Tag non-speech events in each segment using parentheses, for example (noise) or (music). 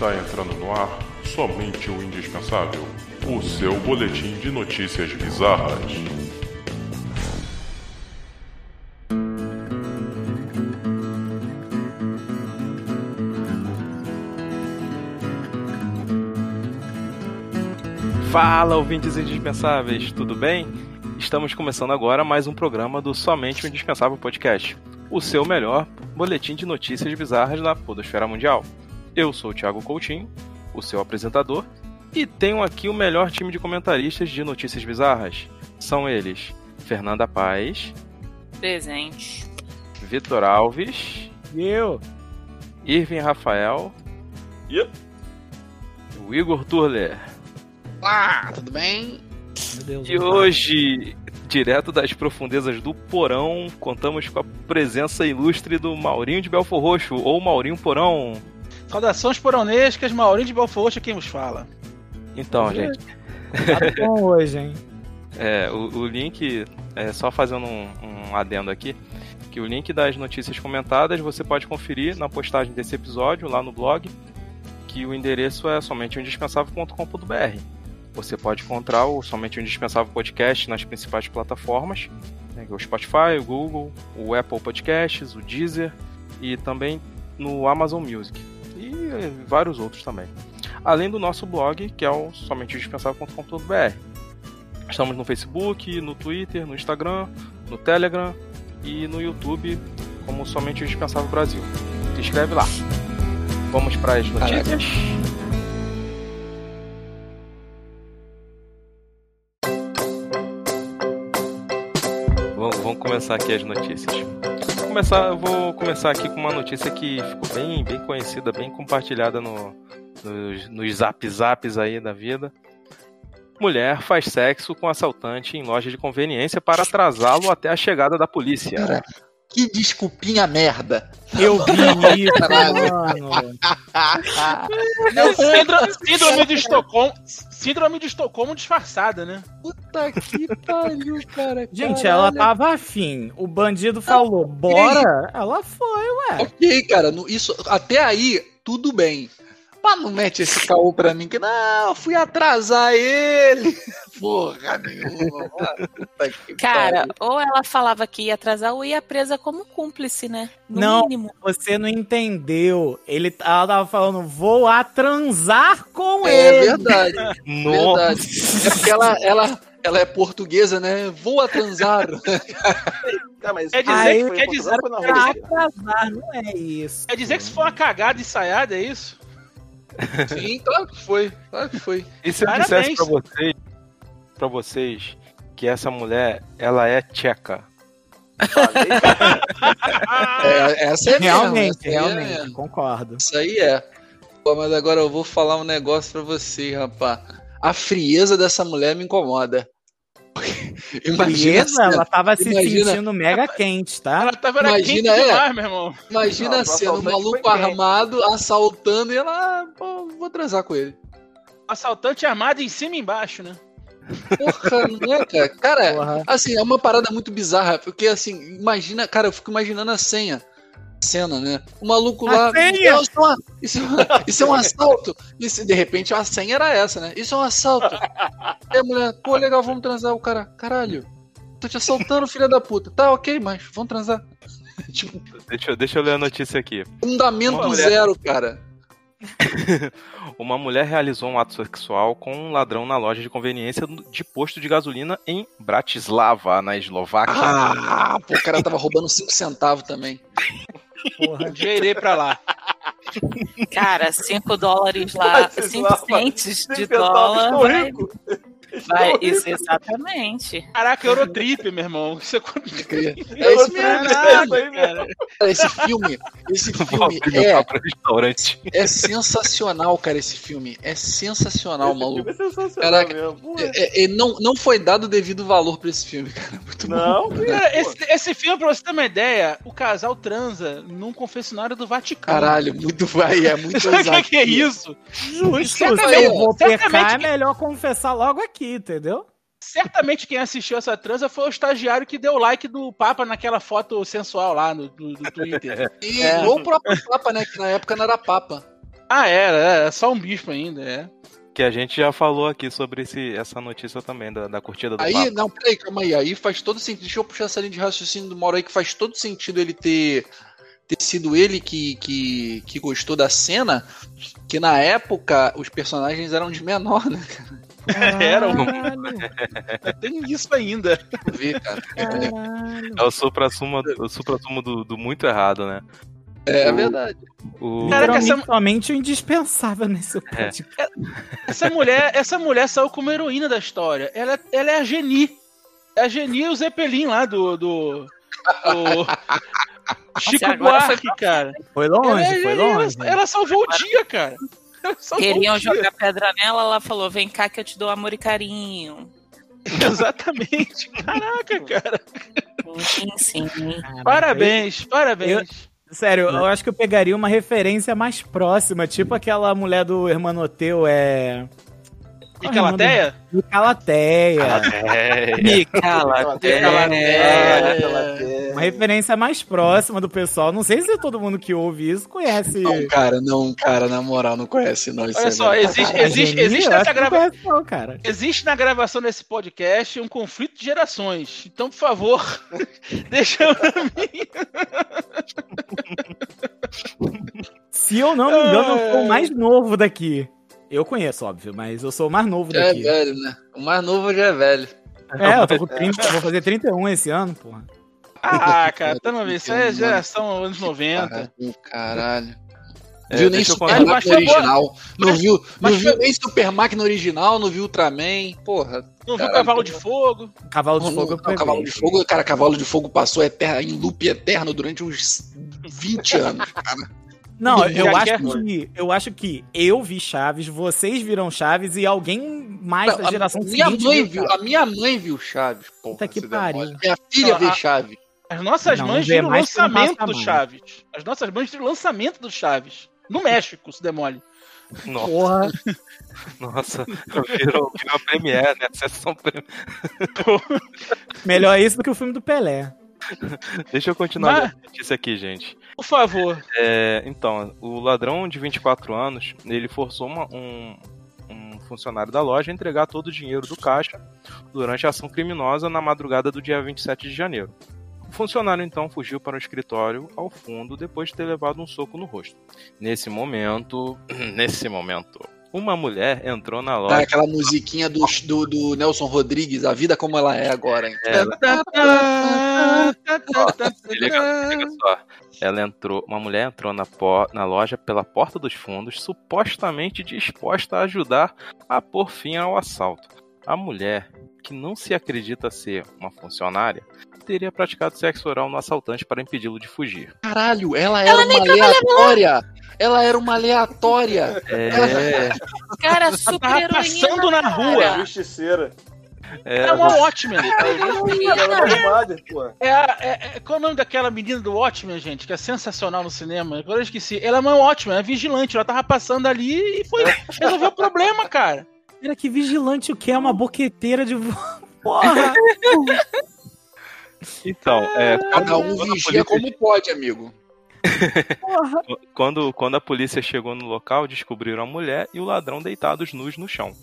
Está entrando no ar somente o indispensável o seu boletim de notícias bizarras. Fala, ouvintes indispensáveis, tudo bem? Estamos começando agora mais um programa do Somente o Indispensável Podcast, o seu melhor boletim de notícias bizarras da Podosfera Mundial. Eu sou o Thiago Coutinho, o seu apresentador, e tenho aqui o melhor time de comentaristas de notícias bizarras. São eles: Fernanda Paz, Presente. Vitor Alves, E eu? Irving Rafael Yep. e o Igor Turler. Olá, tudo bem? Meu Deus. E hoje, direto das profundezas do Porão, contamos com a presença ilustre do Maurinho de Belfor Roxo, ou Maurinho Porão. Saudações poronescas, Maurinho de Belfort, quem vos fala. Então, gente, Tá bom hoje, hein? (laughs) é, o, o link, é, só fazendo um, um adendo aqui, que o link das notícias comentadas você pode conferir na postagem desse episódio lá no blog, que o endereço é somente indispensável.com.br. Você pode encontrar o Somente o Indispensável Podcast nas principais plataformas, né, o Spotify, o Google, o Apple Podcasts, o Deezer e também no Amazon Music vários outros também. Além do nosso blog, que é o somenteindispensável.com.br. Estamos no Facebook, no Twitter, no Instagram, no Telegram e no YouTube como Somente o Indispensável Brasil. Se inscreve lá. Vamos para as notícias. Vamos começar aqui as notícias. Começar, eu vou começar aqui com uma notícia que ficou bem, bem conhecida, bem compartilhada no, nos, nos zap zaps aí da vida. Mulher faz sexo com assaltante em loja de conveniência para atrasá-lo até a chegada da polícia. Cara, que desculpinha merda. Eu vi isso, Caralho. mano. Síndrome, síndrome de Estocolmo. Síndrome de Estocolmo disfarçada, né? Puta que pariu, cara. Gente, caralho. ela tava afim. O bandido falou, bora. Ela foi, ué. Ok, cara, no- isso, até aí, tudo bem. Mas não mete esse caô pra mim que não, eu fui atrasar ele. (laughs) Porra nenhuma. que Cara, ou ela falava que ia atrasar ou ia presa como cúmplice, né? No Não. mínimo. Você não entendeu. Ele, ela tava falando, vou a transar com É ele. verdade, (laughs) Nossa, verdade. É porque ela, ela, ela é portuguesa, né? Vou a transar. (laughs) Quer dizer, Aí, quer, dizer, Pra atrasar, não é isso. quer dizer que isso foi uma cagada ensaiada, é isso? Sim, claro que foi. Claro que foi. e se eu Parabéns. dissesse pra vocês, pra vocês que essa mulher, ela é tcheca? (laughs) É, essa é mesmo, Realmente, é realmente, mesmo. concordo. Isso aí é. Pô, mas agora eu vou falar um negócio pra você, rapaz. A frieza dessa mulher me incomoda. Imagina, Beleza, ela tava se imagina- sentindo mega quente, tá? Ela tava Imagina, quente é. demais, meu irmão. imagina Não, a cena, o assaltante maluco foi quente. armado, assaltando e ela, ah, pô, vou transar com ele. Assaltante armado em cima e embaixo, né? Porra, (laughs) não é, cara? Cara, Porra. assim, é uma parada muito bizarra, porque assim, imagina, cara, eu fico imaginando a senha. Cena, né? O maluco A lá. senha? "Não, Isso, é uma- isso, é uma- isso é um assalto. Isso, de repente a senha era essa, né? Isso é um assalto. E a mulher, pô, legal, vamos transar. O cara, caralho, tô te assaltando, filha da puta. Tá, ok, mas vamos transar. (laughs) tipo, Deixa, eu- deixa eu ler a notícia aqui. fundamento mulher- zero, cara. (laughs) Uma mulher realizou um ato sexual com um ladrão na loja de conveniência de posto de gasolina em Bratislava, na Eslováquia. Ah, pô, o cara tava roubando 5 centavos também. Porra. Um dia irei pra lá. Cara, 5 dólares lá, Vai, 5 Slava. centes de dólar. Vai, rico. Vai, isso, exatamente. Caraca, Eurotrip, meu irmão. Isso é quando... (laughs) É isso mesmo, Caraca, cara. Esse filme, esse (laughs) filme é, é sensacional, cara. Esse filme é sensacional, maluco. É sensacional Caraca, mesmo. Pô, É, é, não, não foi dado o devido valor pra esse filme, cara. Muito bom. Não, cara, esse, esse filme, pra você ter uma ideia, o casal transa num confessionário do Vaticano. Caralho, muito vai, é muito Sabe (laughs) o que, que é isso? Justo, se eu vou pecar, é melhor confessar logo aqui, entendeu? Certamente quem assistiu essa transa foi o estagiário que deu o like do Papa naquela foto sensual lá no, do, do Twitter. (laughs) E É. ou o próprio Papa, né? Que na época não era Papa. Ah, era, era só um bispo ainda, é. Que a gente já falou aqui sobre esse, essa notícia também, da, da curtida do Aí, Papa. não, peraí, calma aí. Aí faz todo sentido. Deixa eu puxar essa linha de raciocínio do Mauro aí, que faz todo sentido ele ter, ter sido ele que, que, que gostou da cena, que na época os personagens eram de menor, né? Era um- (laughs) Tem isso ainda. Ver, cara. caralho. É o supra-sumo supra do, do muito errado, né? É, é verdade. O... Caraca, essa- somente o indispensável nesse podcast. Essa mulher, essa mulher saiu como heroína da história. Ela, ela é a Geni. É a Geni e o Zeppelin lá do. do, do (laughs) Chico agora foi Buarque, cara. Foi longe, Ela- foi longe. Ela, ela salvou o dia, cara. Queriam jogar pedra nela, ela falou: vem cá que eu te dou amor e carinho. (laughs) Exatamente. Caraca, cara. Sim, sim. Parabéns, parabéns. Sério, eu acho que eu pegaria uma referência mais próxima, tipo aquela mulher do Hermanoteu, é. E Calateia? Calateia. É, Me cala, Calateia. Uma referência mais próxima do pessoal. Não sei se todo mundo que ouve isso conhece. Não, cara, não, cara, na moral, não conhece não. isso Olha é só, existe, existe, existe nessa gravação. Existe na gravação desse podcast um conflito de gerações. Então, por favor, (laughs) deixa pra mim. Se eu não me engano, eu sou o mais novo daqui. Eu conheço, óbvio, mas eu sou o mais novo Já é daqui. velho, né? O mais novo já é velho. É, eu tô com 30, eu vou fazer 31 esse ano, porra. Ah, cara, tá não vendo? Isso é geração anos 90. Caralho, caralho. É, viu nem Super Máquina original. Não Mas- viu, não mas viu foi- nem Super Máquina original, não viu Ultraman. Porra. Não viu Caralho. Cavalo de Fogo? Cavalo de Não, Fogo eu não, peguei. Cavalo de Fogo, cara, Cavalo de Fogo passou eterno, em loop eterno durante uns 20 (laughs) anos. cara. Não, eu acho que eu acho que eu vi Chaves, vocês viram Chaves e alguém mais Não, da a geração minha seguinte mãe viu viu, Chaves. a minha mãe viu Chaves, porra. Puta que pariu. Minha filha a- Chaves. As nossas Não, mães viram o lançamento a do. Chaves. As nossas mães viram o lançamento do Chaves. No México, se demole. Nossa, Porra, (laughs) nossa, virou, virou a Premiere, né? Sessão Premiere. melhor isso do que o filme do Pelé. (laughs) Deixa eu continuar Mas- notícia aqui, gente. Por favor. É, então, o ladrão de 24 anos, ele forçou uma- um, um funcionário da loja a entregar todo o dinheiro do caixa durante a ação criminosa na madrugada do dia 27 de janeiro. O funcionário então fugiu para o escritório ao fundo depois de ter levado um soco no rosto. Nesse momento, (clears throat) nesse momento, uma mulher entrou na Ah, loja. aquela musiquinha do, do, do Nelson Rodrigues, a vida como ela é agora. hein? Ela, liga, liga só. Ela entrou, uma mulher entrou na, po- na loja pela porta dos fundos, supostamente disposta a ajudar a pôr fim ao assalto. A mulher, que não se acredita ser uma funcionária, teria praticado sexo oral no assaltante para impedi-lo de fugir. Caralho, ela era uma aleatória. Ela era uma aleatória. É, (laughs) Cara, super Tava heroína. passando na rua. cara. Justiceira. é, É uma Watchmen. Ela é. É, a- é- é- qual é o nome daquela menina do Watchmen, gente? Que é sensacional no cinema. Agora eu esqueci. Ela é Watchmen, é vigilante. Ela tava passando ali e foi resolver o problema, cara. Era que vigilante o que é uma boqueteira de. (laughs) Porra! (laughs) então, é, Cada um quando a vigia polícia- como pode, amigo. Porra! Quando, quando a polícia chegou no local, descobriram a mulher e o ladrão deitados nus no chão.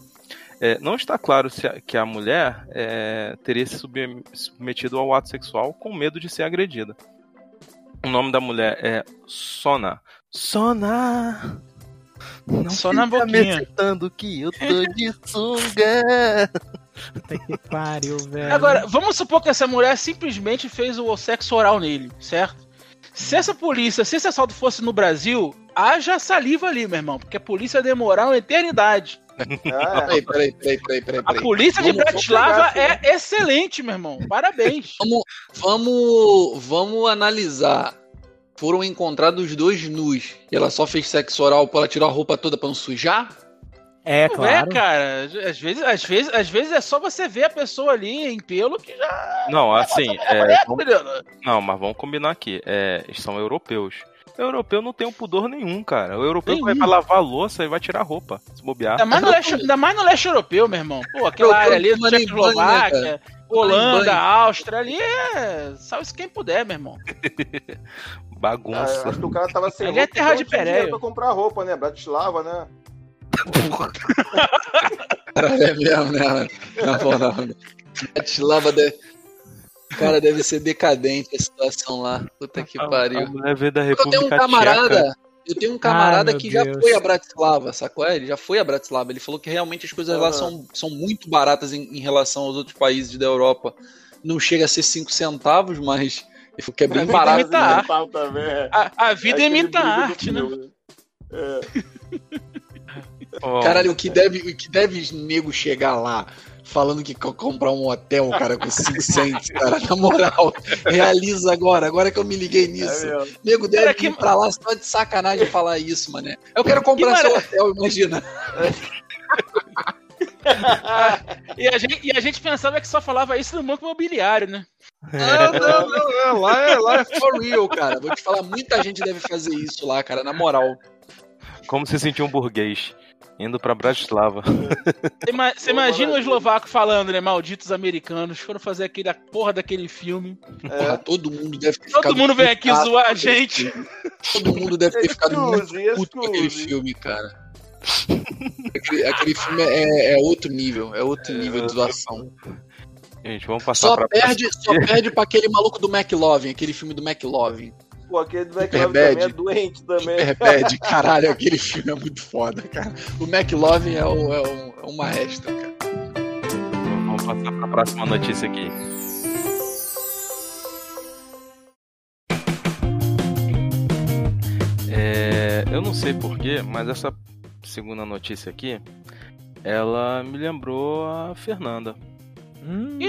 É, não está claro se a- que a mulher é, teria se subme- submetido ao ato sexual com medo de ser agredida. O nome da mulher é Sona. Sona! Não Só na fica boquinha. me que eu tô de sunga. Puta que pariu, velho. Agora, vamos supor que essa mulher simplesmente fez o sexo oral nele, certo? Se essa polícia, se esse assalto fosse no Brasil, haja saliva ali, meu irmão, porque a polícia ia demorar uma eternidade. Ah, Peraí, peraí, peraí, peraí, peraí. A polícia de Vamos- Bratislava é excelente, meu irmão. Parabéns. (laughs) Vamos, vamos, vamos analisar. Foram encontrados dois nus. E ela só fez sexo oral pra ela tirar a roupa toda pra não sujar? É, Não claro. é, cara. Às vezes, às, vezes, às vezes é só você ver a pessoa ali em pelo que já. Não, assim, é, É, vamos- não, mas vamos combinar aqui. É, são europeus. O europeu não tem um pudor nenhum, cara. O europeu Nenhum. vai pra lavar a louça e vai tirar a roupa, se bobear. Ainda mais, no leste, ainda mais no leste europeu, meu irmão. Pô, aquela Europeu área ali, banho, né, Tchecoslováquia, Holanda. Áustria, ali é. Salve-se quem puder, meu irmão. (laughs) Ah, Bagunça. acho que o cara tava sem Ali é roupa, terra então de dinheiro pra comprar roupa, né? Bratislava, né? Caralho, é mesmo, né? mano? Na moral, né? Bratislava deve. Cara, deve ser decadente a situação lá. Puta que A- A pariu. Eu tenho um camarada. Tcheca. Eu tenho um camarada que já Deus. foi a Bratislava, sacou? É, Ele já foi a Bratislava. Ele falou que realmente as coisas lá Aham. são, são muito baratas em, em relação aos outros países da Europa. Não chega a ser 5 centavos, mas ele falou que é bem Mas barato. imita a né? A, a vida É imita a arte, né? filme. É. Caralho, o que deve, o que deve nego chegar lá falando que comprar um hotel, cara, com 5 (laughs) cents, cara, na moral. Realiza agora, agora que eu me liguei nisso. É. Nego deve Cara, que- ir pra lá só de sacanagem falar isso, mané. Eu quero comprar Que seu mara- hotel, imagina. (laughs) E a, gente, e a gente pensava que só falava isso no banco imobiliário, né? Não, não, não, não. Lá é, lá é for real, cara. Vou te falar, muita gente deve fazer isso lá, cara, na moral. Como se sentiu um burguês indo pra Bratislava. (laughs) Você ima- imagina o eslovaco falando, né? Malditos americanos foram fazer aquele, a porra daquele filme. Porra, É. todo mundo deve ter Todo mundo vem aqui zoar a gente. Todo mundo deve ter ficado muito Excuse, puto com aquele filme, cara. Aquele, aquele filme é, é outro nível, é outro nível de doação. Gente, vamos passar Só pra perde, só perde pra aquele maluco do McLovin, aquele filme do McLovin. Pô, aquele do McLovin também é doente também. Superbad, (laughs) caralho, aquele filme é muito foda, cara. O McLovin é, o, é, um, é um maestro, cara. Vamos passar pra próxima notícia aqui. É, eu não sei porquê, mas essa segunda notícia aqui, ela me lembrou a Fernanda. Hum,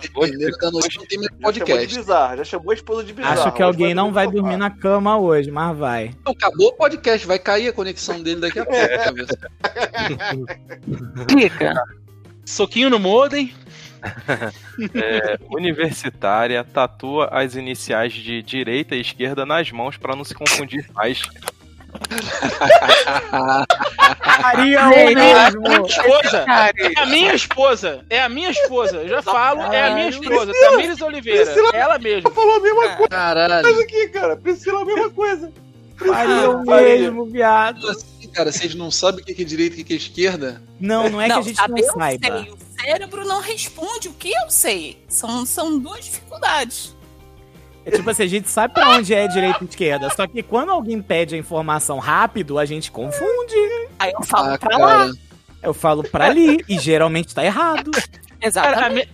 Dependendo da noite, não tem mais Já podcast. bizarro, já chamou a esposa de bizarro. acho que alguém não vai dormir na cama hoje, mas vai. Não, acabou o podcast, vai cair a conexão dele daqui a pouco. (laughs) cabeça. Soquinho no modem. É, universitária tatua as iniciais de direita e esquerda nas mãos pra não se confundir mais. Faria o Gente, mesmo. Esposa. É a minha esposa. É a minha esposa. Eu já falo, é a minha esposa. Tamires Oliveira. Priscila- Ela mesma. Falou a mesma coisa Caralho. aqui, cara. Priscila, a mesma coisa. Faria o Faria. mesmo, viado. Assim, cara, vocês não sabem o que é direita e o que é esquerda? Não, não é que a gente não saber eu saiba. sei. O cérebro não responde o que eu sei. São, são duas dificuldades. É tipo assim, a gente sabe pra onde é direita e esquerda. Só que quando alguém pede a informação rápido, a gente confunde. Aí eu falo Ah, pra lá. cara. Eu falo pra ali e geralmente tá errado. Exatamente.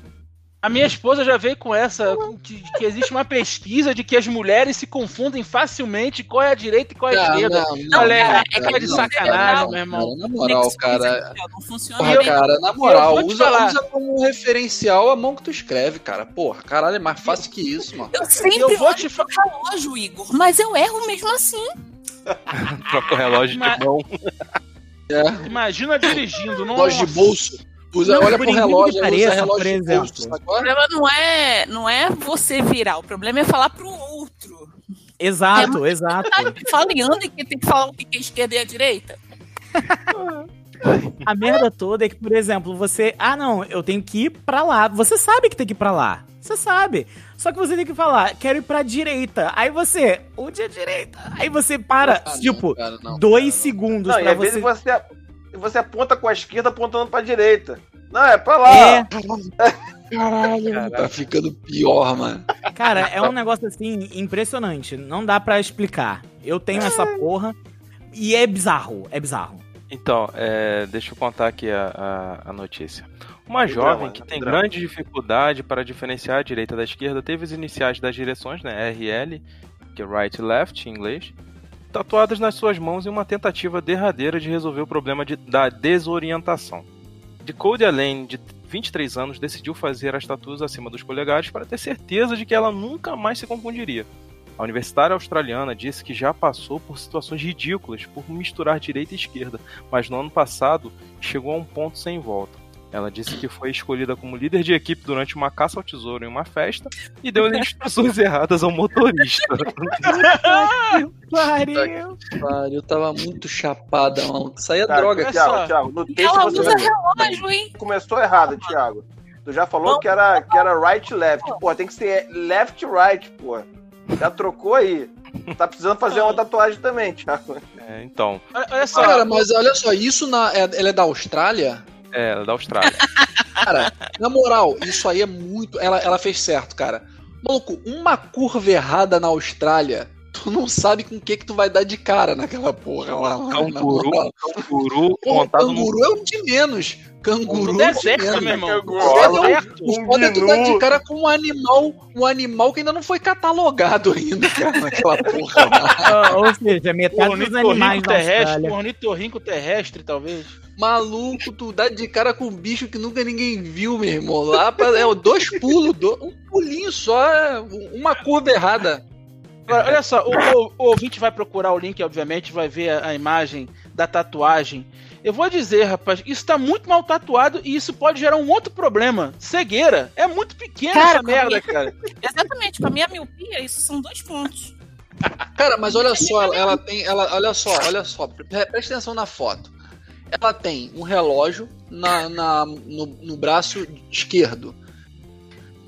A minha esposa já veio com essa, que, que existe uma pesquisa de que as mulheres se confundem facilmente qual é a direita e qual é a Não, esquerda. não, Não, Olha, cara, é é cara de que sacanagem, não, meu irmão. Na moral, cara. Não funciona Porra, bem. cara, na moral, usa, falar. usa como referencial a mão que tu escreve, cara. Porra, caralho, é mais fácil que isso, mano. Eu sempre Eu vou te pro relógio, Igor, mas eu erro mesmo assim. Troca o relógio Mas- de mão. É. Imagina dirigindo, não. Relógio de bolso. Usa, Não, olha por pro relógio, pareça, relógio por exemplo. bolso, O sacou? problema não é, não é você virar, o problema é falar pro outro. Exato, exato. Sabe, falando e que tem que falar o que é esquerda e a direita. (laughs) A merda toda é que, por exemplo, você. Ah, não, eu tenho que ir pra lá. Você sabe que tem que ir pra lá. Você sabe. Só que você tem que falar, quero ir pra direita. Aí você, onde é direita? Aí você para, Ah, não, tipo, cara, não, dois cara, não. segundos Não, e pra às vezes você. Você, você aponta com a esquerda apontando pra direita. Não, é pra lá. É, (laughs) Caralho, tá ficando pior, mano. cara, é um negócio assim impressionante. Não dá pra explicar. Eu tenho essa porra e é bizarro, é bizarro. Então, é, deixa eu contar aqui a, a, a notícia. Uma Tem jovem drama, que tem drama. grande dificuldade para diferenciar a direita da esquerda teve as iniciais das direções, né, RL, que é right e left em inglês, tatuadas nas suas mãos em uma tentativa derradeira de resolver o problema de- da desorientação. De Cody Lane, de 23 anos, decidiu fazer as tatuas acima dos polegares para ter certeza de que ela nunca mais se confundiria. A universitária australiana disse que já passou por situações ridículas por misturar direita e esquerda, mas no ano passado chegou a um ponto sem volta. Ela disse que foi escolhida como líder de equipe durante uma caça ao tesouro em uma festa e deu as instruções (laughs) erradas ao motorista. (laughs) pariu. Pariu, eu tava muito chapada, mano. Isso aí é Cara, droga. Thiago, Thiago, no texto ela você usa relógio, hein? começou errado, Thiago. Tu já falou que era, que era right left. Pô, tem que ser left right, pô. Já trocou aí. Tá precisando fazer uma tatuagem também, Thiago. É, então, Olha, olha só. Cara, mas olha só, isso na, é, ela é da Austrália? É, ela é da Austrália. (laughs) Cara, na moral, isso aí é muito. Ela, ela fez certo, cara. Maluco, uma curva errada na Austrália, tu não sabe com o que que tu vai dar de cara naquela porra lá. Canguru, canguru montado no canguru é o de menos. Canguru No é de deserto, menos. meu irmão. Canguru. No deserto. O foda é tu dar de cara com um animal, um animal que ainda não foi catalogado ainda, cara, naquela porra lá. (laughs) Ou seja, metade dos animais Ornitorrinco da terrestre, Austrália. ornitorrinco terrestre, talvez. Maluco, tu dá de cara com um bicho que nunca ninguém viu, meu irmão. Lá pra, é dois pulos, do- um pulinho só, uma curva errada. Olha só, o, o- o ouvinte vai procurar o link, obviamente, vai ver a, a imagem da tatuagem. Eu vou dizer, rapaz, isso tá muito mal tatuado e isso pode gerar um outro problema. Cegueira. É muito pequena Cara, essa merda, cara. Exatamente, pra minha miopia, isso são dois pontos. Cara, mas olha só, ela, tem. Ela, olha só, olha só, pre- presta atenção na foto. Ela tem um relógio na, na- no, no braço esquerdo.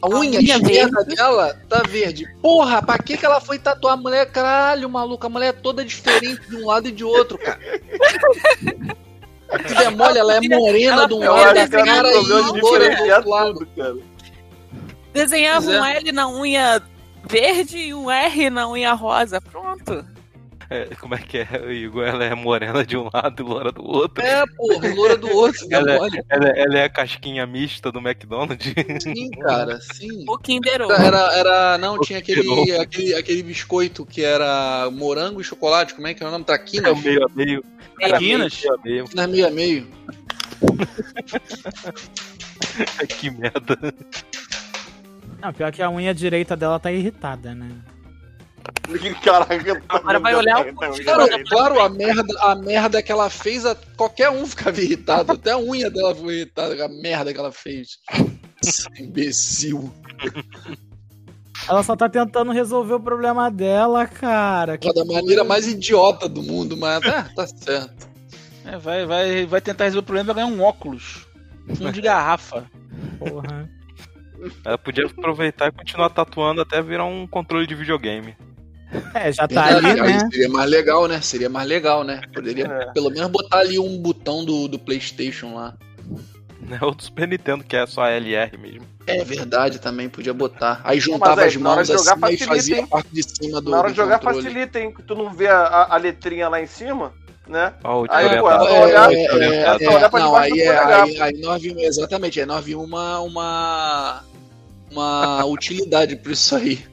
A unha unha esquerda dela tá verde. Porra, pra que, que ela foi tatuar a mulher? Caralho, maluco, a mulher é toda diferente de um lado e de outro, cara. Se der mole, ela é morena de um lado ela cara e loura do outro lado. cara. Desenhava Pois é. um L na unha verde e um R na unha rosa. Pronto. É, como é que é, Igor? Ela é morena de um lado e loura do outro. É, porra, loura do outro, se der Ela é- mole. Ela, ela é a casquinha mista do McDonald's. Sim, cara, sim. O Kinder Ovo. Era, era, não, tinha aquele, aquele, aquele biscoito que era morango e chocolate, como é que é o nome? É Traquinas? o meio a meio. Traquinas? Meio a meio. Traquinas meio a meio. (laughs) que merda. Não, pior que a unha direita dela tá irritada, né? (laughs) Caraca, Agora vai olhar o Cara, claro, a merda, a merda que ela fez, a- qualquer um ficava irritado. Até a unha dela foi irritada, a merda que ela fez. Esse imbecil. Ela só tá tentando resolver o problema dela, cara. Que Da maneira mais idiota do mundo, mas é, tá certo. É, vai, vai, vai tentar resolver o problema e vai ganhar um óculos. Um de garrafa. porra. Ela podia aproveitar e continuar tatuando até virar um controle de videogame. É, já tá ali, Aí né? Seria mais legal, né? Seria mais legal, né? Poderia É. pelo menos botar ali um botão do, do PlayStation lá. Né? Ou do Super Nintendo, que é só LR mesmo. É verdade, também podia botar. Aí juntava aí, as mãos assim e facilita, fazia hein? a parte de cima do Na hora de jogar controle. facilita, hein? Que tu não vê a, a- letrinha lá em cima, né? O Aí, orientado. só olhar- É, é, é, olhar não, aí, é, aí, aí nós vimos, exatamente, aí nós vimos uma, uma, uma utilidade pra isso aí.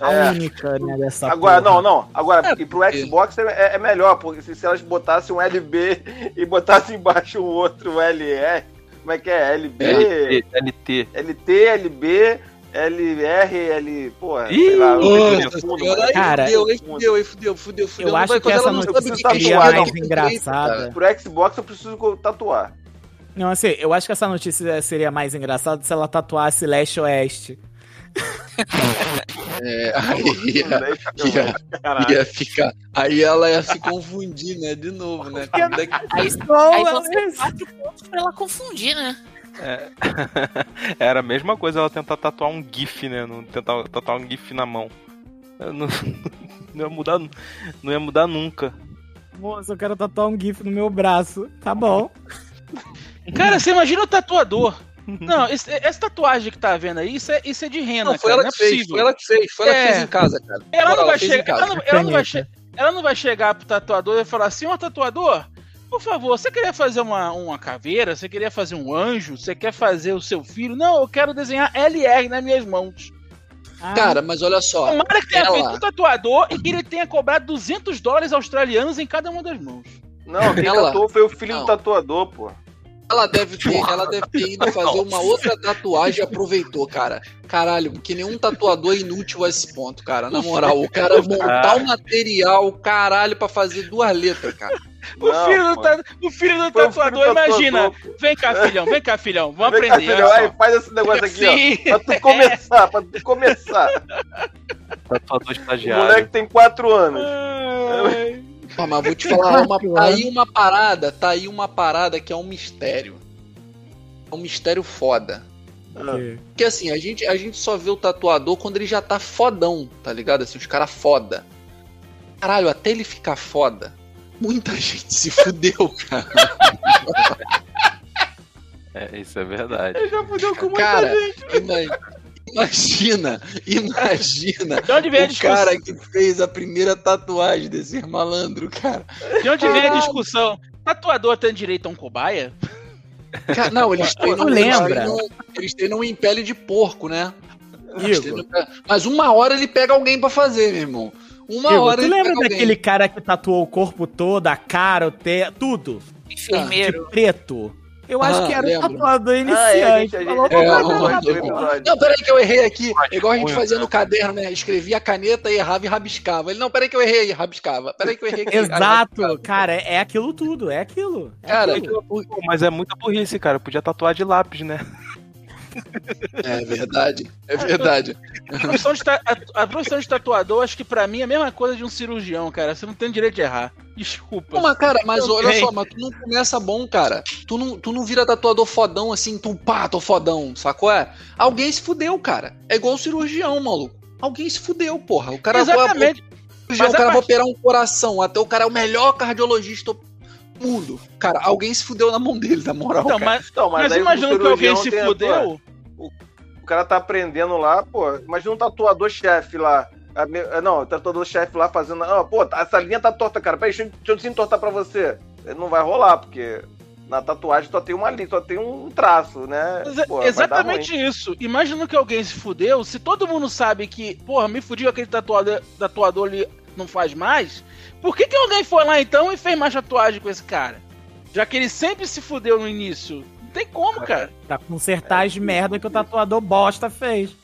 A É. única, né, dessa Agora, porra. não, não. Agora, É, e pro Xbox é, é melhor, porque se, se elas botassem um LB e botassem embaixo um outro LR, como é que é? LB, LT, LT. LT, LB, LR, L. Porra, Ih, sei lá. Nossa, fundo, aí Cara, fudeu, aí fudeu, fudeu, fudeu, fudeu. Eu acho vai que essa notícia seria é mais engraçada. Pro Xbox eu preciso tatuar. Não, assim, eu acho que essa notícia seria mais engraçada se ela tatuasse Leste Oeste. (laughs) É, aí (laughs) ia, ia, Caralho. ia ficar. Aí ela ia se confundir, né? De novo, né? Como é que- Aí, aí é você quatro pontos pra ela confundir, né? (laughs) Era a mesma coisa ela tentar tatuar um GIF, né? Não tentar tatuar um GIF na mão. Não, (laughs) não ia mudar, não ia mudar nunca. Moça, eu quero tatuar um GIF no meu braço. Tá bom. Cara, você imagina o tatuador. Não, esse- essa tatuagem que tá vendo aí, isso é, isso é de rena, Não, foi cara. ela não que é fez, foi ela que fez, foi ela É. que fez em casa, cara. Ela não vai chegar. casa. Ela não, ela não vai Caneta. che- ela não vai chegar pro tatuador e falar assim, ó, tatuador, por favor, você queria fazer uma, uma caveira? Você queria fazer um anjo? Você quer fazer o seu filho? Não, eu quero desenhar LR nas minhas mãos. Ah, Cara, mas olha só. Tomara que tenha ela- feito o tatuador e que ele tenha cobrado 200 dólares australianos em cada uma das mãos. Não, quem Ela- tatuou foi o filho Não. do tatuador, pô. Ela deve ter, ela deve ter ido (laughs) fazer uma outra tatuagem e aproveitou, cara. Caralho, que nenhum tatuador é inútil a esse ponto, cara. Na moral, o cara (laughs) montar o material, caralho, pra fazer duas letras, cara. O, Não, filho, do ta- o filho do o tatuador, filho imagina. tatuador, Vem cá, filhão, vem cá, filhão. Vamos Vem cá, aprender. filhão, olha aí, faz esse negócio aqui, Sim. ó. Pra tu começar, pra tu começar. (laughs) Tatuador O estagiário. moleque tem 4 anos. Ah, Pô, mas vou te falar, uma, (laughs) tá aí uma parada, tá aí uma parada que é um mistério. É um mistério foda. Porque assim, a gente, a gente só vê o tatuador quando ele já tá fodão, tá ligado? Assim, os caras foda. Caralho, até ele ficar foda, muita (laughs) gente se fudeu, cara. É, isso é verdade. Ele já fudeu com muita Cara, gente. ima- imagina, imagina De onde vem a o discussão? cara que fez a primeira tatuagem desse malandro, cara. De onde vem a discussão? Tatuador tem direito a um cobaia? Cara, não, eles treinam, eles lembra? treinam, eles treinam em pele de porco, né? Treinam- Mas uma hora ele pega alguém pra fazer, meu irmão. Uma Igor, hora tu ele lembra pega daquele alguém. cara que tatuou o corpo todo, a cara, o te... tudo? Enfermeiro. De preto? Eu acho Ah, que era o lembro. tatuador Ah, é, a iniciante. gente, a gente, Falou, É, é, "Pô, um- cara. Não, peraí que eu errei aqui. Igual a gente fazia cara. no caderno, né? Escrevia a caneta, errava e rabiscava. Ele, não, peraí que eu errei, rabiscava. Peraí que eu errei. aqui, (laughs) Exato, rabiscava. cara, é é aquilo tudo, é aquilo. É Cara, aquilo. Pô, Mas é muita burrice, cara. Podia tatuar de lápis, né? É verdade, é verdade. A profissão de, ta- a, profissão de tatuador, acho que pra mim é a mesma coisa de um cirurgião, cara. Você não tem direito de errar. Desculpa. Pô, mas, cara, mas Eu olha tenho. só, mas tu não começa bom, cara. Tu não, tu não vira tatuador fodão assim, tu pá, tô fodão, sacou? É? Alguém se fudeu, cara. É igual o cirurgião, maluco. Alguém se fudeu, porra. O cara Exatamente. o Mas a cara vai operar um coração, até o cara é o melhor cardiologista mundo. Cara, alguém se fudeu na mão dele, na moral. Então, cara. mas, Então, mas, mas imagina que alguém se fudeu. O cara tá aprendendo lá, pô. Imagina um tatuador-chefe lá. A ah, Não, o tatuador-chefe lá fazendo. Ah, pô, essa linha tá torta, cara. Peraí, deixa, eu- deixa eu desentortar pra você. Não vai rolar, porque na tatuagem só tem uma linha, só tem um traço, né? Exatamente isso. Imagina que alguém se fudeu. Se todo mundo sabe que, porra, me fudiu aquele tatuador, tatuador ali, não faz mais. Por que, que alguém foi lá então e fez mais tatuagem com esse cara? Já que ele sempre se fudeu no início. Não tem como, cara. Pra consertar as merda que o tatuador bosta fez. ruim.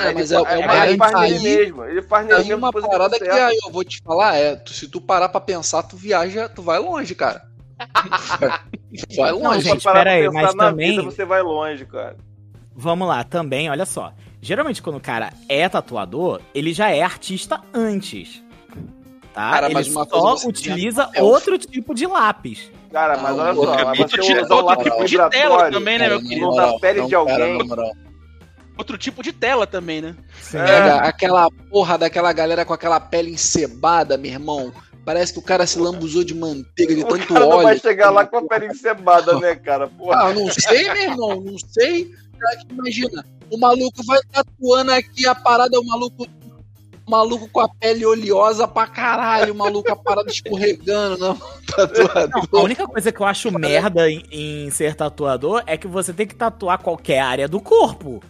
É, Ele mas é- é uma- ele faz aí- nele mesmo. Ele faz nele mesmo. uma parada que conserta. aí eu vou te falar, é, tu- se tu parar pra pensar, tu viaja, tu vai longe, cara. (laughs) vai Não, longe. gente, Se parar aí, pensar mas na também- vida, você vai longe, cara. Vamos lá, também, olha só. Geralmente, quando o cara é tatuador, ele já é artista antes. Tá? Cara, ele mas uma só utiliza é o- outro tipo de lápis. Cara, mas Não, olha outro só, mas você um outro lápis tipo de tela também, né, meu querido? na pele não, de alguém. Outro tipo de tela também, né? Sim. Pega aquela porra daquela galera com aquela pele encebada, meu irmão. Parece que o cara se lambuzou de manteiga, de O tanto cara não óleo. vai chegar lá com a pele encebada, né, cara? Porra. Ah, não sei, meu irmão, não sei. Imagina, o maluco vai tatuando aqui a parada, o maluco. Maluco com a pele oleosa pra caralho, o maluco a parada escorregando, não. Tatuador. A única coisa que eu acho merda em, em ser tatuador é que você tem que tatuar qualquer área do corpo.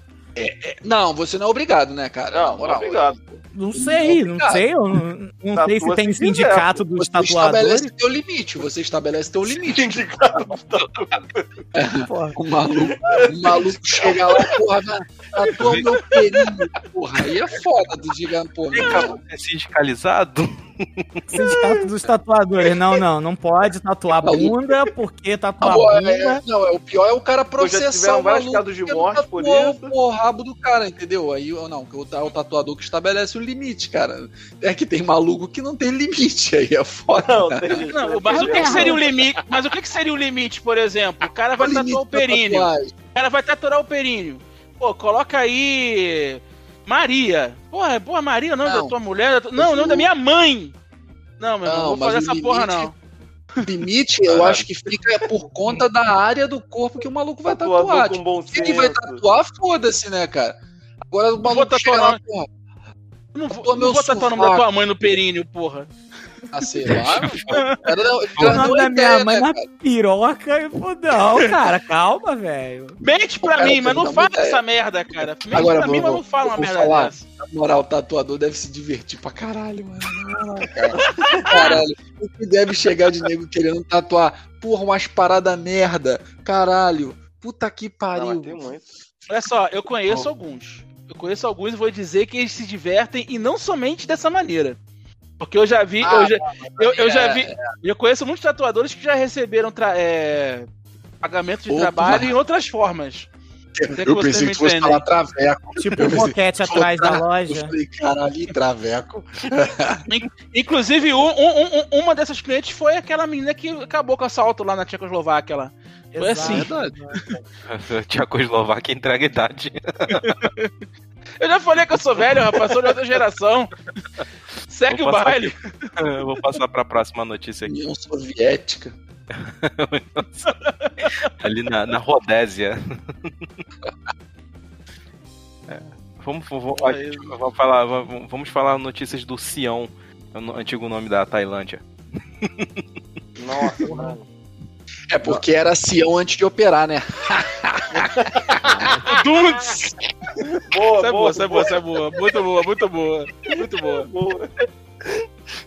Não, você não é obrigado, né, cara? Na Não, moral. obrigado. Não sei, não Obrigado. sei. Eu não, não Tatua sei se tem sindicato dos Você tatuadores. estabelece teu limite, você estabelece teu limite. Porra. O (laughs) maluco, o maluco chega lá, porra, vai, tatua o meu perinho, porra. Aí é foda do gigante, porra. Você é sindicalizado? Sindicato dos tatuadores. Não, não, não pode tatuar bunda, porque tatuar Não, é, bunda. não, é, o pior é o cara já processar o vários casos de morte por isso. O rabo do cara, entendeu? Aí, ou não, o, é o tatuador que estabelece o limite, cara. É que tem maluco que não tem limite, aí é foda. Não, tem Não, mas o que, que seria o limite? Mas o que, que seria o limite, por exemplo? O cara vai limite tatuar o períneo. O cara vai tatuar o períneo. Pô, coloca aí. Maria. Porra, porra, Maria, o nome Não. da tua mulher. Não, o nome da minha mãe. Não, meu irmão, Não, não vou fazer essa porra, limite- não. O limite, eu acho que fica por conta da área do corpo que o maluco vai Tatuador tatuar. com Tipo, bom se ele vai tatuar, foda-se, né, cara? Agora o maluco chega tatuar, porra, Não vou, não vou tatuar o nome da tua mãe no períneo, porra. Ah, sei lá. (laughs) cara não- o nome não da minha ideia, mãe né, na cara? piroca. e Não, cara, calma, velho. Mente pra Cara, mim, mas não não fala essa merda, cara. Mente Agora, pra mim, vou- mas não fala uma merda falar. dessa. Na moral, o tatuador deve se divertir pra caralho, mano. Cara. Caralho. O que deve chegar de nego querendo tatuar? Porra, umas paradas merda. Caralho. Puta que Não, pariu. tem muito. Olha só, eu conheço alguns. Eu conheço alguns e vou dizer que eles se divertem e não somente dessa maneira. Porque eu já vi, Ah, eu, já, eu, eu já é, vi, eu conheço muitos tatuadores que já receberam tra- é, pagamento de Opa. trabalho em outras formas. Que Eu vocês pensei que fosse entendem. falar traveco. Tipo um boquete atrás da Eu loja. falei, caralho, traveco. (laughs) Inclusive, um- um- um- uma dessas clientes foi aquela menina que acabou com o assalto lá na Tchecoslováquia lá. Foi Exato. assim. Verdade. (laughs) Tchecoslováquia entrega idade. (laughs) Eu já falei que eu sou velho, rapaz, sou de outra geração. Segue Vou o baile. Eu vou passar pra próxima notícia aqui. União Soviética. (laughs) Ali na, na Rodésia. É, Vamos, vamos, vamos falar, vamos, falar notícias do Sião, é o antigo nome da Tailândia. Nossa, mano. É porque era Sião antes de operar, né? (laughs) Dudes! Boa, Essa é boa, é boa, essa é boa. Muito boa, muito boa. Muito boa. boa.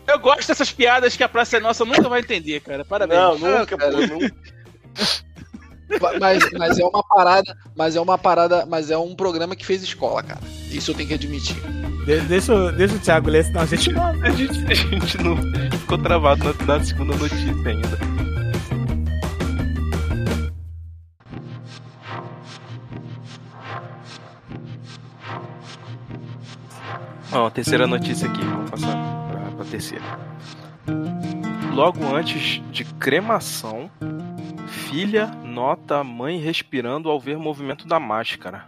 Eu gosto dessas piadas que a Praça é Nossa nunca vai entender, cara. Parabéns. Não, nunca, pô, cara. nunca. (laughs) Mas, mas é uma parada, mas é uma parada, mas é um programa que fez escola, cara. Isso eu tenho que admitir. De- deixa, o- deixa o Thiago ler, senão a gente não. (laughs) A gente, a gente não ficou travado na, na segunda notícia ainda. Ó, a terceira notícia aqui, vamos passar pra, pra terceira. Logo antes de cremação, filha nota a mãe respirando ao ver movimento da máscara.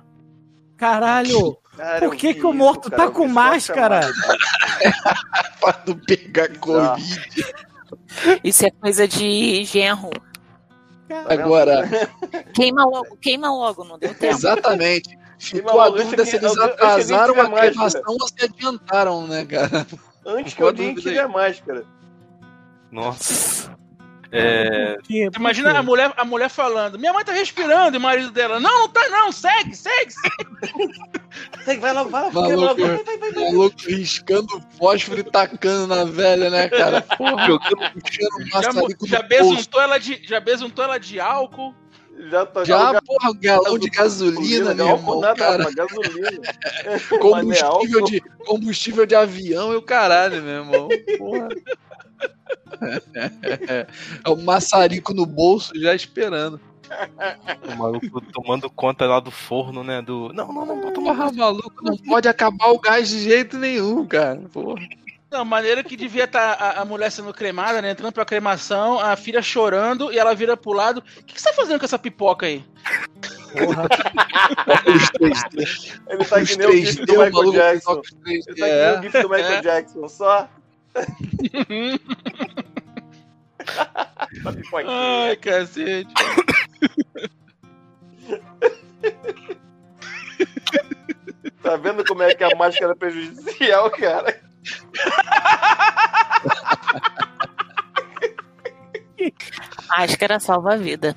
Caralho! Cara, Por que vi que o morto cara, tá com máscara? (laughs) Pra não pegar Covid. Isso é coisa de genro. Agora, Queima logo, queima logo, não deu tempo. exatamente. Ficou a dúvida se eles atrasaram a cremação ou se adiantaram, né, cara? Antes que alguém tire a máscara. Nossa. É, Imagina a mulher, a mulher falando, minha mãe tá respirando, e o marido dela, não, não tá não, segue, segue, segue. Vai logo, vai logo, Maluco, vai vai, vai, vai, vai. Maluco riscando fósforo e tacando na velha, né, cara? Porra, puxando o Já, já besuntou ela de, já besuntou ela de álcool. Já tá Já, já porra, um galão de gasolina, meu irmão, nada, cara. rapaz, gasolina. (laughs) Combustível Combustível de, combustível de avião e o caralho, meu irmão. Porra. (laughs) É o maçarico no bolso já esperando. o maluco tomando conta lá do forno, né? Do. Não, não, não, bota Porra, maluco, não pode acabar o gás de jeito nenhum, cara. Porra. Não, maneira que devia estar a, a mulher sendo cremada, né? Entrando pra cremação, a filha chorando e ela vira pro lado. O que, que você tá fazendo com essa pipoca aí? Os 3D, Ele tá os que nem o GIF 3D, do Michael Jackson. toca os 3D. Ele tá que nem o GIF do Michael. Jackson, só. (laughs) Ai, cacete. Tá vendo como é que a máscara é prejudicial, cara? (laughs) Máscara salva a vida.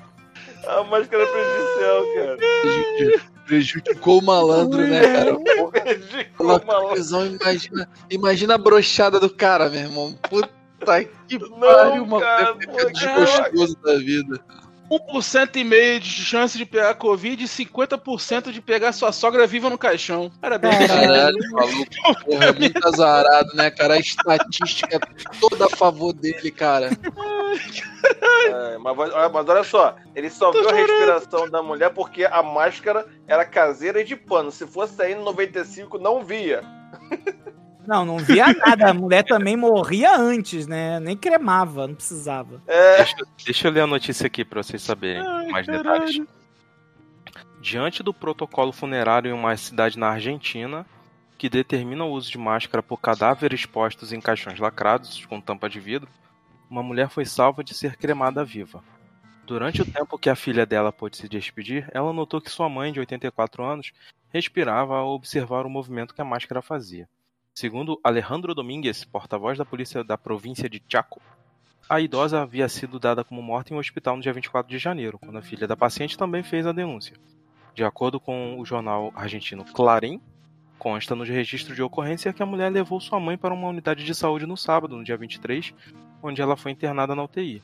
A máscara é prejudicial, cara. Prejudic- Prejudicou o malandro, né, cara? Prejudicou Uma o prisão, imagina, imagina a brochada do cara, meu irmão. Puta que Não, pariu, mano. cara, pô, desgostoso da vida. 1% e meio de chance de pegar Covid e 50% de pegar sua sogra viva no caixão. Parabéns. Caralho, maluco. (laughs) Porra, é muito azarado, né, cara? A estatística é toda a favor dele, cara. É, mas, olha- mas olha só, ele só viu a respiração da mulher porque a máscara era caseira e de pano. Se fosse aí no 95, não via. Não, não via nada. A mulher também morria antes, né? Nem cremava, não precisava. É, Deixa, deixa eu ler a notícia aqui pra vocês saberem Ai, mais caralho. detalhes. Diante do protocolo funerário em uma cidade na Argentina, que determina o uso de máscara por cadáveres postos em caixões lacrados com tampa de vidro, uma mulher foi salva de ser cremada viva. Durante o tempo que a filha dela pôde se despedir, ela notou que sua mãe, de 84 anos, respirava ao observar o movimento que a máscara fazia. Segundo Alejandro Domingues, porta-voz da polícia da província de Chaco, a idosa havia sido dada como morta em um hospital no dia 24 de janeiro, quando a filha da paciente também fez a denúncia. De acordo com o jornal argentino Clarim, consta no registro de ocorrência que a mulher levou sua mãe para uma unidade de saúde no sábado, no dia 23, onde ela foi internada na UTI.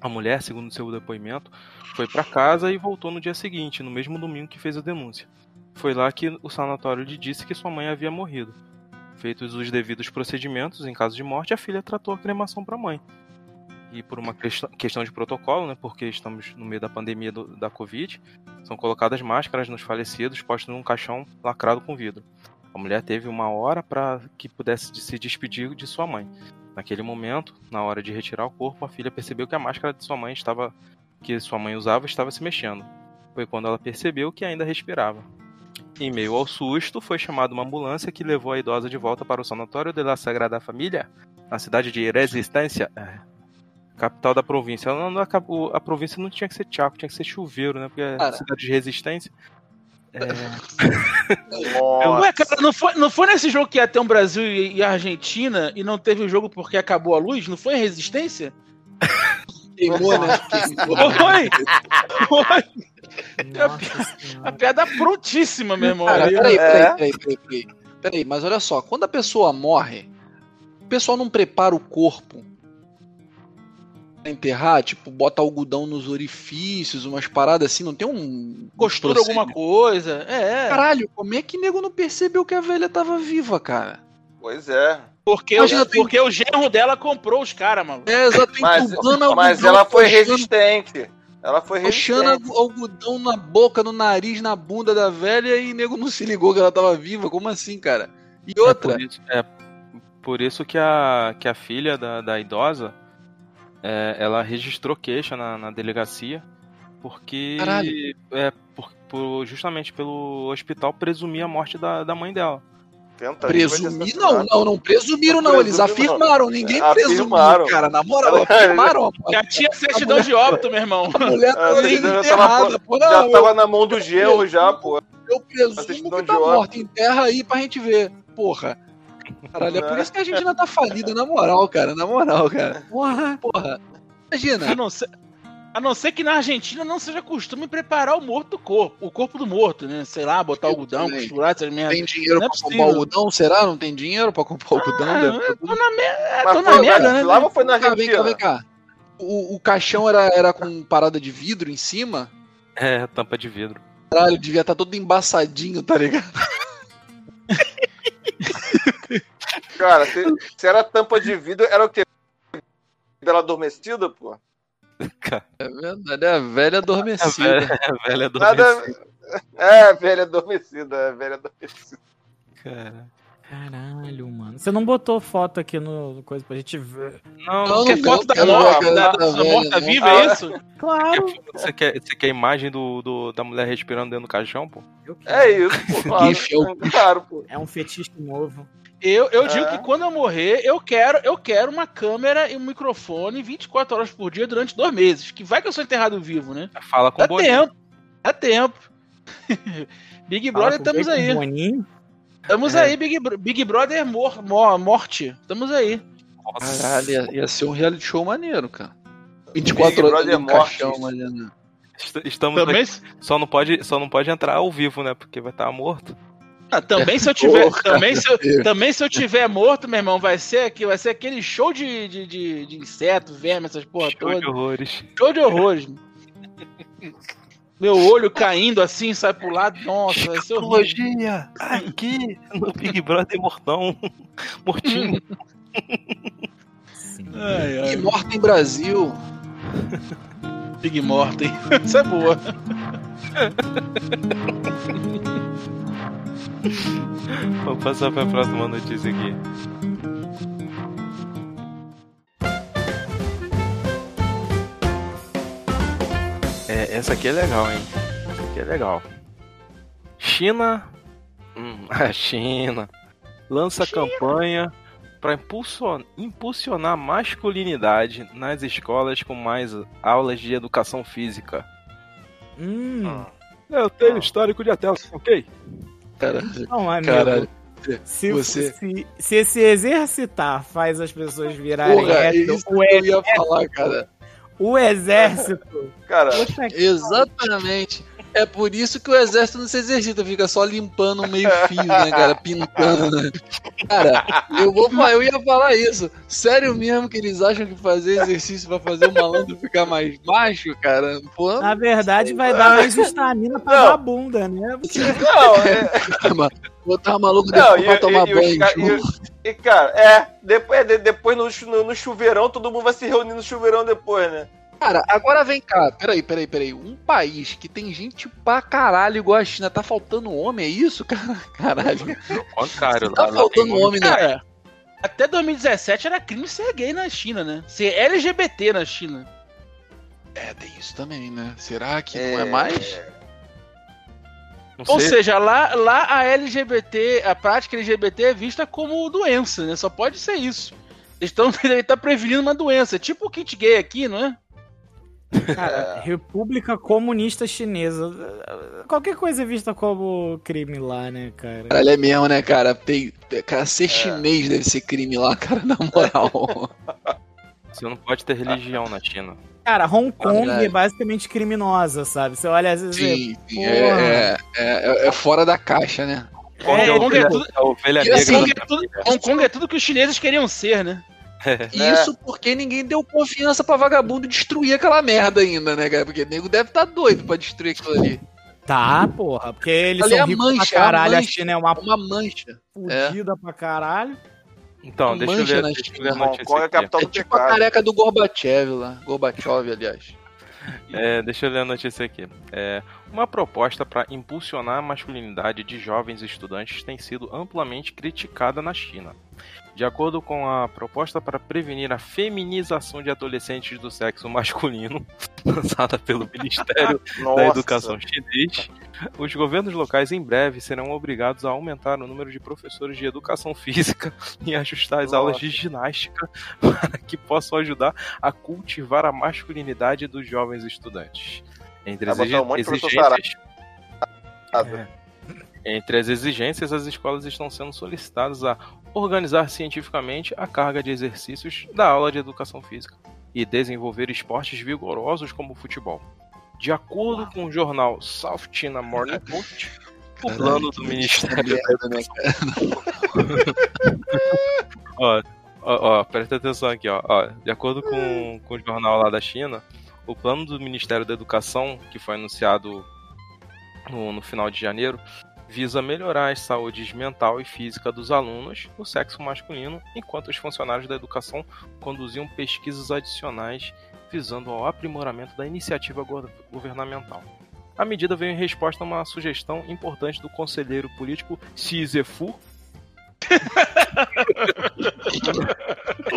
A mulher, segundo seu depoimento, foi para casa e voltou no dia seguinte, no mesmo domingo que fez a denúncia. Foi lá que o sanatório lhe disse que sua mãe havia morrido. Feitos os devidos procedimentos em caso de morte, a filha tratou a cremação para a mãe. e por uma questão- de protocolo, né, porque estamos no meio da pandemia do- da Covid, são colocadas máscaras nos falecidos postos num caixão lacrado com vidro. A mulher teve uma hora para que pudesse de- se despedir de sua mãe. Naquele momento, na hora de retirar o corpo, a filha percebeu que a máscara de sua mãe estava que sua mãe usava estava se mexendo. Foi quando ela percebeu que ainda respirava. Em meio ao susto, foi chamada uma ambulância que levou a idosa de volta para o Sanatório de la Sagrada Família, na cidade de Resistência, é, capital da província. Ela não- a, a província não tinha que ser Chaco, tinha que ser Chuveiro, né? Porque é cidade de Resistência. É. (laughs) Ué, cara, não foi, não foi nesse jogo que ia ter um Brasil e, e Argentina e não teve o jogo porque acabou a luz? Não foi em Resistência? Queimou, né? (laughs) Queimou. Foi! Foi! A piada prontíssima, meu irmão. Cara, peraí, É. peraí, peraí, peraí, peraí. Peraí, mas olha só, quando a pessoa morre, o pessoal não prepara o corpo pra enterrar, tipo, bota algodão nos orifícios, umas paradas assim, não tem um. Costura alguma coisa. É. Caralho, como é que nego não percebeu que a velha tava viva, cara? Pois é. Porque, Imagina, o, tem- porque o genro dela comprou os caras, mano. É, exato, Mas, mas ela foi resistente. Ela foi Puxando algodão na boca, no nariz, na bunda da velha e nego não se ligou que ela tava viva. Como assim, cara? E É outra, por isso, é por isso que, a, que a filha da, da idosa é, ela registrou queixa na, na delegacia porque Caralho. é por, por- justamente pelo hospital presumir a morte da, da mãe dela. Tentativa de presumir. Não, não, não presumiram, não. Eles Presumiram, afirmaram. Ninguém Afirmaram. presumiu, cara. Na moral, afirmaram. Já tinha certidão de óbito, meu irmão. A mulher A tava certidão já enterrada. Pô, já não, tava na mão do genro já, pô. eu, eu presumo que tá morta. Enterra aí pra gente ver. Porra. Caralho, é por isso que a gente ainda tá falida, na moral, cara. Na moral, cara. Porra. Porra. Imagina. não ser, a não ser que na Argentina não seja costume preparar o morto do corpo. O corpo do morto, né? Sei lá, botar Eu algodão, também. costurar, essas merdas. Tem dinheiro Não é pra comprar algodão? Será? Não tem dinheiro pra comprar algodão? Ah, Deve tá eu tudo- tô na, mer é, Mas tô na foi merda, né? Lá ou foi na Vem cá, vem cá, vem Argentina? cá. O, o caixão era, era com parada de vidro em cima? É, tampa de vidro. Caralho, devia estar todo embaçadinho, tá ligado? Cara, se, se era tampa de vidro, era o quê? Dela adormecida, pô? (laughs) É verdade, é a velha (laughs) A adormecida. velha, a velha Nada. adormecida, É, velha adormecida, é, velha adormecida. cara. Caralho, mano. Você não botou foto aqui no coisa pra gente ver? Não, Não, Quer não, foto da morta, da, morta viva, Ah. é isso? Claro. você quer, você quer a imagem do, do- da mulher respirando dentro do caixão, pô? Eu quero. É isso, pô. (laughs) Claro, é o claro, pô. É um fetiche novo. Eu, eu digo É. que quando eu morrer, eu quero, eu quero uma câmera e um microfone 24 horas por dia durante dois meses. Que vai que eu sou enterrado vivo, né? Fala com Dá o Boninho. tempo. Dá tempo. (laughs) Big Brother, estamos aí. Boninho? Estamos É. aí, Big, Big Brother mor, mor- morte. Estamos aí. Nossa. Caralho, ia, ia ser um reality show maneiro, cara. 24 Big horas Brother caixão. Est- Estamos Também, aqui. Só não pode, só não pode entrar ao vivo, né? Porque vai estar morto. Ah, também se eu tiver, (laughs) Porra, também se eu, também se eu tiver morto, meu irmão, vai ser aqui, vai ser aquele show de, de, de, de inseto, verme, essas porra Show toda. de horrores. Show de horrores. Meu olho caindo assim, sai pro lado. Nossa, vai ser horrível. Aqui (laughs) no Big Brother Mortão. (laughs) Mortinho. Ai, ai. E morta em Brasil. Big morto, hein? Essa é boa. (laughs) Vamos passar pra próxima notícia aqui. É, essa aqui é legal, hein? Essa aqui é legal. China. Hum, (laughs) a China lança campanha para impulsionar, a masculinidade nas escolas com mais aulas de educação física. Hum. Eu tenho histórico de até, ok? Cara, Não, amigo. Caralho. Se, Você- se, se esse exercitar faz as pessoas virarem porra, é hétero, isso o, que eu ia falar, cara. o exército. Cara, Exatamente. É por isso que o exército não se exercita, fica só limpando o meio fio, né, cara? Pintando, né? Cara, eu, vou, eu ia falar isso. Sério mesmo que eles acham que fazer exercício vai fazer o malandro ficar mais macho, cara? Pô, Na verdade, vai dar mais estamina pra dar bunda, né? Porque não, é, botar maluco não depois e, pra tomar e- banho. ca- tipo, e- E, cara, é, depois, de- depois no, no, no chuveirão, todo mundo vai se reunir no chuveirão depois, né? Cara, agora vem cá. Peraí, peraí, peraí. Um país que tem gente pra caralho igual a China, tá faltando homem, é isso, cara? (laughs) Caralho. Contrário, Tá lá, lá faltando muito- homem, né? Cara, até 2017 era crime ser gay na China, né? Ser LGBT na China. É, tem isso também, né? Será que não é mais? Não Ou seja, lá, lá a LGBT, a prática LGBT é vista como doença, né? Só pode ser isso. Eles estão (laughs) tá prevenindo uma doença. Tipo o kit gay aqui, não é? Cara, República Comunista Chinesa. Qualquer coisa é vista como crime lá, né, cara? Caralho, é mesmo, né, cara? Tem, cara, ser chinês deve ser crime lá, cara, na moral. (laughs) você não pode ter religião na China. Cara, Hong Kong é basicamente criminosa, sabe? Você olha às vezes. sim, sim. porra. É, é, é- é fora da caixa, né? Hong É, é, a Hong é ovelha, tudo- a ovelha negra assim, da Hong é, tudo, Hong Kong é tudo que os chineses queriam ser, né? (laughs) Isso porque ninguém deu confiança pra vagabundo destruir aquela merda ainda, né, cara? Porque o nego deve estar doido pra destruir aquilo ali. Tá, porra. Porque eles Ali é são a ricos mancha, pra caralho. a A mancha. China é uma Uma mancha. fudida pra caralho. Então, deixa eu na deixa eu ler a Hong notícia Kong é a aqui. capital É do tipo a careca do Gorbachev lá. Gorbachev, aliás. É, deixa eu ler a notícia aqui. É, uma proposta para impulsionar a masculinidade de jovens estudantes tem sido amplamente criticada na China. De acordo com a proposta para prevenir a feminização de adolescentes do sexo masculino, (laughs) lançada pelo Ministério (laughs) da. Educação chinês, os governos locais em breve serão obrigados a aumentar o número de professores de educação física (laughs) e ajustar as Nossa. aulas de ginástica para que possam ajudar a cultivar a masculinidade dos jovens estudantes. Entre Vai as exig- um exigências, sarado. É. entre as exigências, as escolas estão sendo solicitadas a organizar cientificamente a carga de exercícios da aula de educação física e desenvolver esportes vigorosos como o futebol. De acordo com o jornal South China Morning Post, o plano do Ministério Merda, né? Ó, ó, ó, presta atenção aqui, ó. ó. De acordo com, com o jornal lá da China, o plano do Ministério da Educação, que foi anunciado no, no final de janeiro, visa melhorar as saúdes mental e física dos alunos no sexo masculino, enquanto os funcionários da educação conduziam pesquisas adicionais visando ao aprimoramento da iniciativa go- governamental. A medida veio em resposta a uma sugestão importante do conselheiro político Xi Zefu,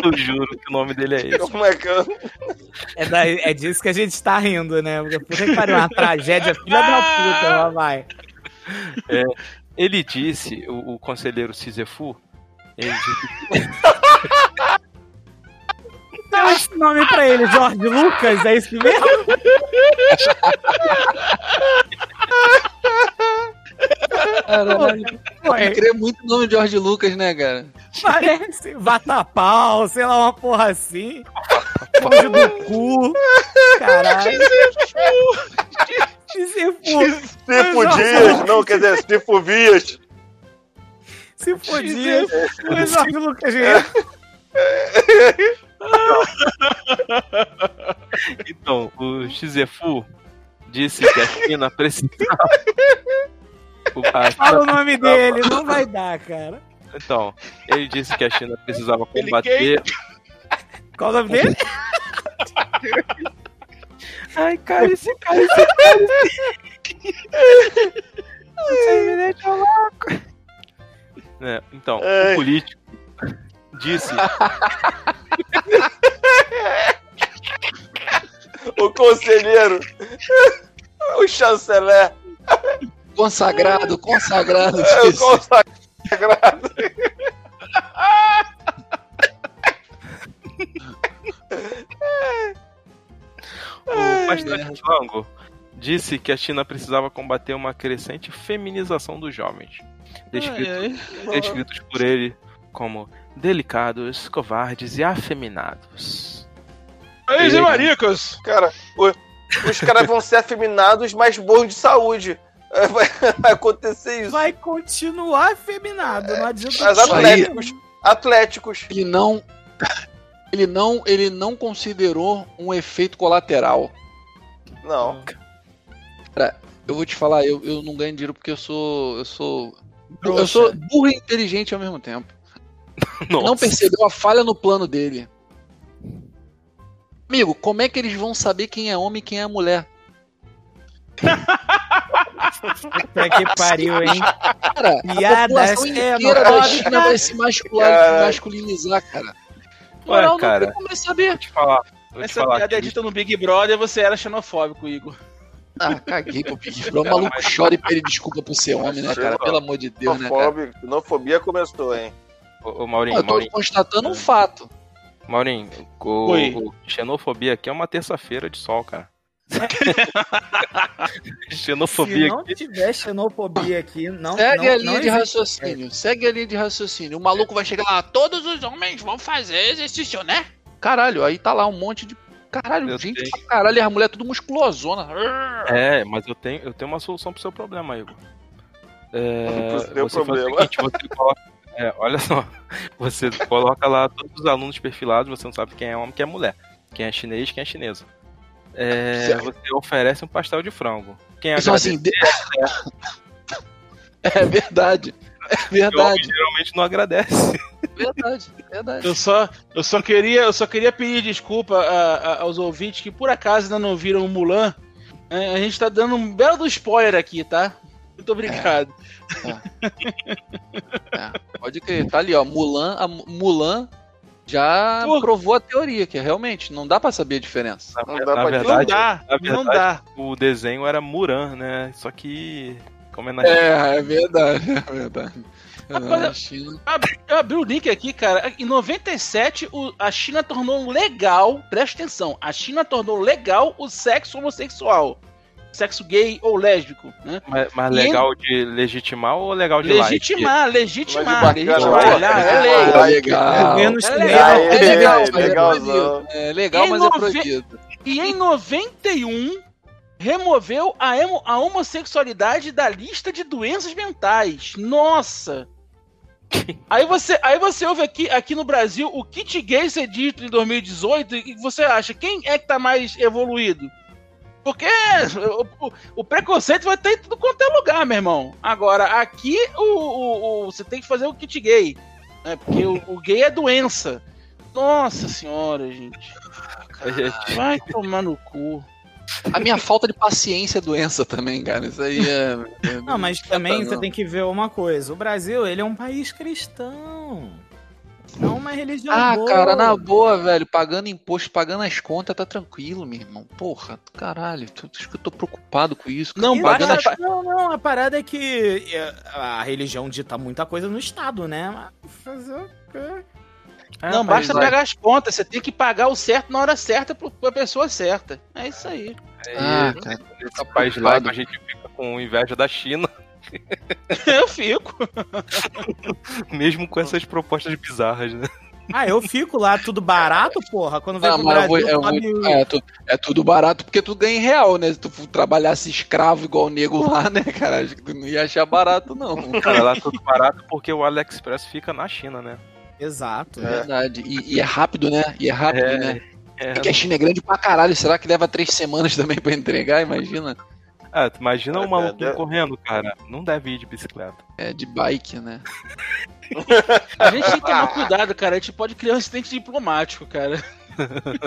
Eu juro que o nome dele é esse. Como é que eu... É, da- é disso que a gente tá rindo, né? Porque pariu, uma tragédia filha da puta, lá vai. Ele disse, o, o conselheiro Cizefu, ele disse Deu esse nome pra ele, Jorge Lucas, é isso mesmo? Caralho. Eu queria muito o nome de George Lucas, né, cara? Parece vatapau, sei lá, uma porra assim. Longe do cu. Caralho. Se (laughs) Dias, não, quer dizer, Cifo Vias. se for dia, o Jorge Lucas ganha. Então, o Shizefu disse que a China precisava. (laughs) Fala o China nome dele, não vai dar, cara. Então, ele disse que a China precisava combater. Qual o nome dele? (laughs) Ai, cara, esse cara, esse cara. Você me deixa louco. É, então, Ai. o político disse O conselheiro. O chanceler. Consagrado, consagrado. É, o consagrado. (laughs) O pastor Flango disse que a China precisava combater uma crescente feminização dos jovens, descrito- Ai, ai. descritos por ele como delicados, covardes e afeminados. Ai, Zé Maricas! Cara, o- os caras vão ser afeminados, mas bons de saúde. (laughs) É, Vai, acontecer isso. Vai continuar afeminado, não adianta. Mas aí. atléticos. Atléticos. Ele não. Ele não, ele não considerou um efeito colateral. Não. Eu vou te falar, eu, eu não ganho dinheiro porque eu sou. Eu sou. Eu sou burro e inteligente ao mesmo tempo. (laughs) Não Nossa. percebeu a falha no plano dele. Amigo, como é que eles vão saber quem é homem e quem é mulher? Puta que pariu, hein? Cara, a Piadas população é inteira da moda. China vai se mascular, Cara. masculinizar, cara. Ué, Moral, cara. não tem como saber. Vou te falar. Vou te Essa falar piada é dita no Big Brother, você era xenofóbico, Igor. Ah, caguei pro Big Brother. O (laughs) maluco chora e pede desculpa por ser homem, né, cara? Pelo amor de Deus, né, cara? Xenofobia, começou, hein? Ô, ô, Maurinho, Eu tô Maurinho, constatando um fato. Maurinho, o, o xenofobia aqui é uma terça-feira de sol, cara. (laughs) Se xenofobia não aqui. tiver xenofobia aqui, não Segue não, a linha não de raciocínio. Segue a linha de raciocínio. O maluco vai chegar lá, todos os homens vão fazer exercício, né? Caralho, aí tá lá um monte de. Caralho, Eu gente caralho, e as mulheres tudo musculosona. É, mas eu tenho, eu tenho uma solução pro seu problema, Igor. É, Pro seu você faz o problema. seguinte, você coloca, é, olha só, você coloca lá todos os alunos perfilados, você não sabe quem é homem, quem é mulher, quem é chinês, quem é chinesa. É, você oferece um pastel de frango. Quem Então, agradece, assim, de- (laughs) é verdade. É (laughs) porque o homem verdade, geralmente não agradece. verdade, verdade. Eu só, eu só queria, eu só queria pedir desculpa a- a- aos ouvintes que por acaso ainda não viram o Mulan. É, A gente tá dando um belo do spoiler aqui, tá? Muito obrigado. É, pode crer. Tá ali, ó. Mulan, a Mu- Mulan já Pô. provou a teoria, que realmente não dá pra saber a diferença. Na, Não ver- dá na pra- verdade, não dá, na não verdade, dá. o desenho era Muran, né? Só que como é na China, É, é verdade, é verdade. Rapaz, Na China. Eu abri o link aqui, cara. Em 97, o- a China tornou legal, presta atenção, a China tornou legal o sexo homossexual. Sexo gay ou lésbico, né? mas, mas legal de legitimar ou legal de like? Legitimar, legitimar, legitimar. é É, lei. É legal. Governo É legal, É legal, é proibido. É legal, mas é proibido. E em 91, removeu a, emo- a homossexualidade da lista de doenças mentais. Nossa! (laughs) Aí você, aí você ouve aqui, aqui no Brasil o kit gay ser dito em 2018 e você acha quem é que tá mais evoluído? Porque o, o- o preconceito vai ter em tudo quanto é lugar, meu irmão. Agora, aqui o, o- o- você tem que fazer o kit gay. Né? Porque o, o gay é doença. Nossa senhora, gente. Vai tomar no cu. A minha falta de paciência é doença também, cara. Isso aí é. é- Não, mas também não. você tem que ver uma coisa. O Brasil, ele é um país cristão. Não uma religião Ah, boa. cara, na boa, velho. Pagando imposto, pagando as contas, tá tranquilo, meu irmão. Porra, caralho. tu- Acho que eu tô preocupado com isso. cara. Não, E pagando basta- as... Não, não, a parada é que é, a religião dita muita coisa no Estado, né? Mas fazer o quê? É, não, basta vai- pagar as contas. Você tem que pagar o certo na hora certa pra pessoa certa. É isso aí. Ah, é, cara. nesse tá país laico a gente fica com inveja da China, (laughs) Eu fico. (laughs) mesmo com essas propostas bizarras, né? Ah, eu fico lá tudo barato, porra. Quando vem Não, pro Brasil, vou- vou- sobe- é, tu- é tudo barato porque tu ganha em real, né? Se tu trabalhasse escravo igual o nego lá, (laughs) né, cara? Acho que tu não ia achar barato, não. Cara, lá tudo barato porque o AliExpress fica na China, né? Exato. É verdade. E, e é rápido, né? E é rápido, É, né? É, É que a China é grande pra caralho. Será que leva três semanas também pra entregar? Imagina. Ah, tu imagina É, um é, é. correndo, cara. Não deve ir de bicicleta. É de bike, né? (laughs) A gente tem que tomar cuidado, cara. A gente pode criar um incidente diplomático, cara. (laughs)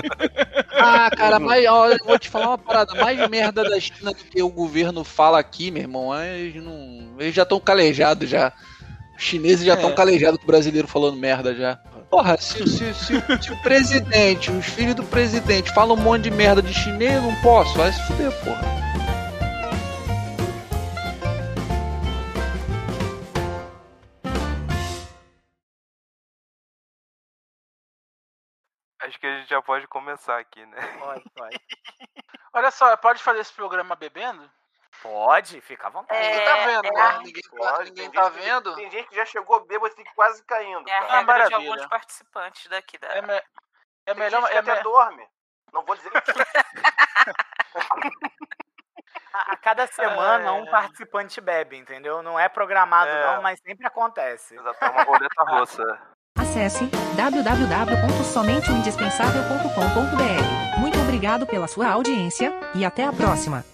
Ah, cara, mas ó, eu vou te falar uma parada. Mais merda da China do que o governo fala aqui, meu irmão. Eles, não, eles já estão calejados já. Os chineses já estão É. calejados com o brasileiro falando merda já. Porra, se, se, se, se o presidente, os filhos do presidente falam um monte de merda de chinês, eu não posso. Vai se fuder, porra. Acho que a gente já pode começar aqui, né? Pode, pode. (laughs) Olha só, pode fazer esse programa bebendo? Pode, fica à vontade. É, Ninguém tá vendo, é né? Ninguém, tá, Pode, ninguém tem tá gente que- vendo. Tem gente que já chegou bêbado assim, quase caindo. É a. Ah, regra de maravilha. alguns participantes daqui da. É, me- é Tem melhor. gente que É até me- dorme. Não vou dizer que (laughs) A, a cada semana É. um participante bebe, entendeu? Não é programado, É. não, mas sempre acontece. Exato, é uma roleta (laughs) russa. Acesse www.somenteoindispensável.com.br. Muito obrigado pela sua audiência e até a próxima.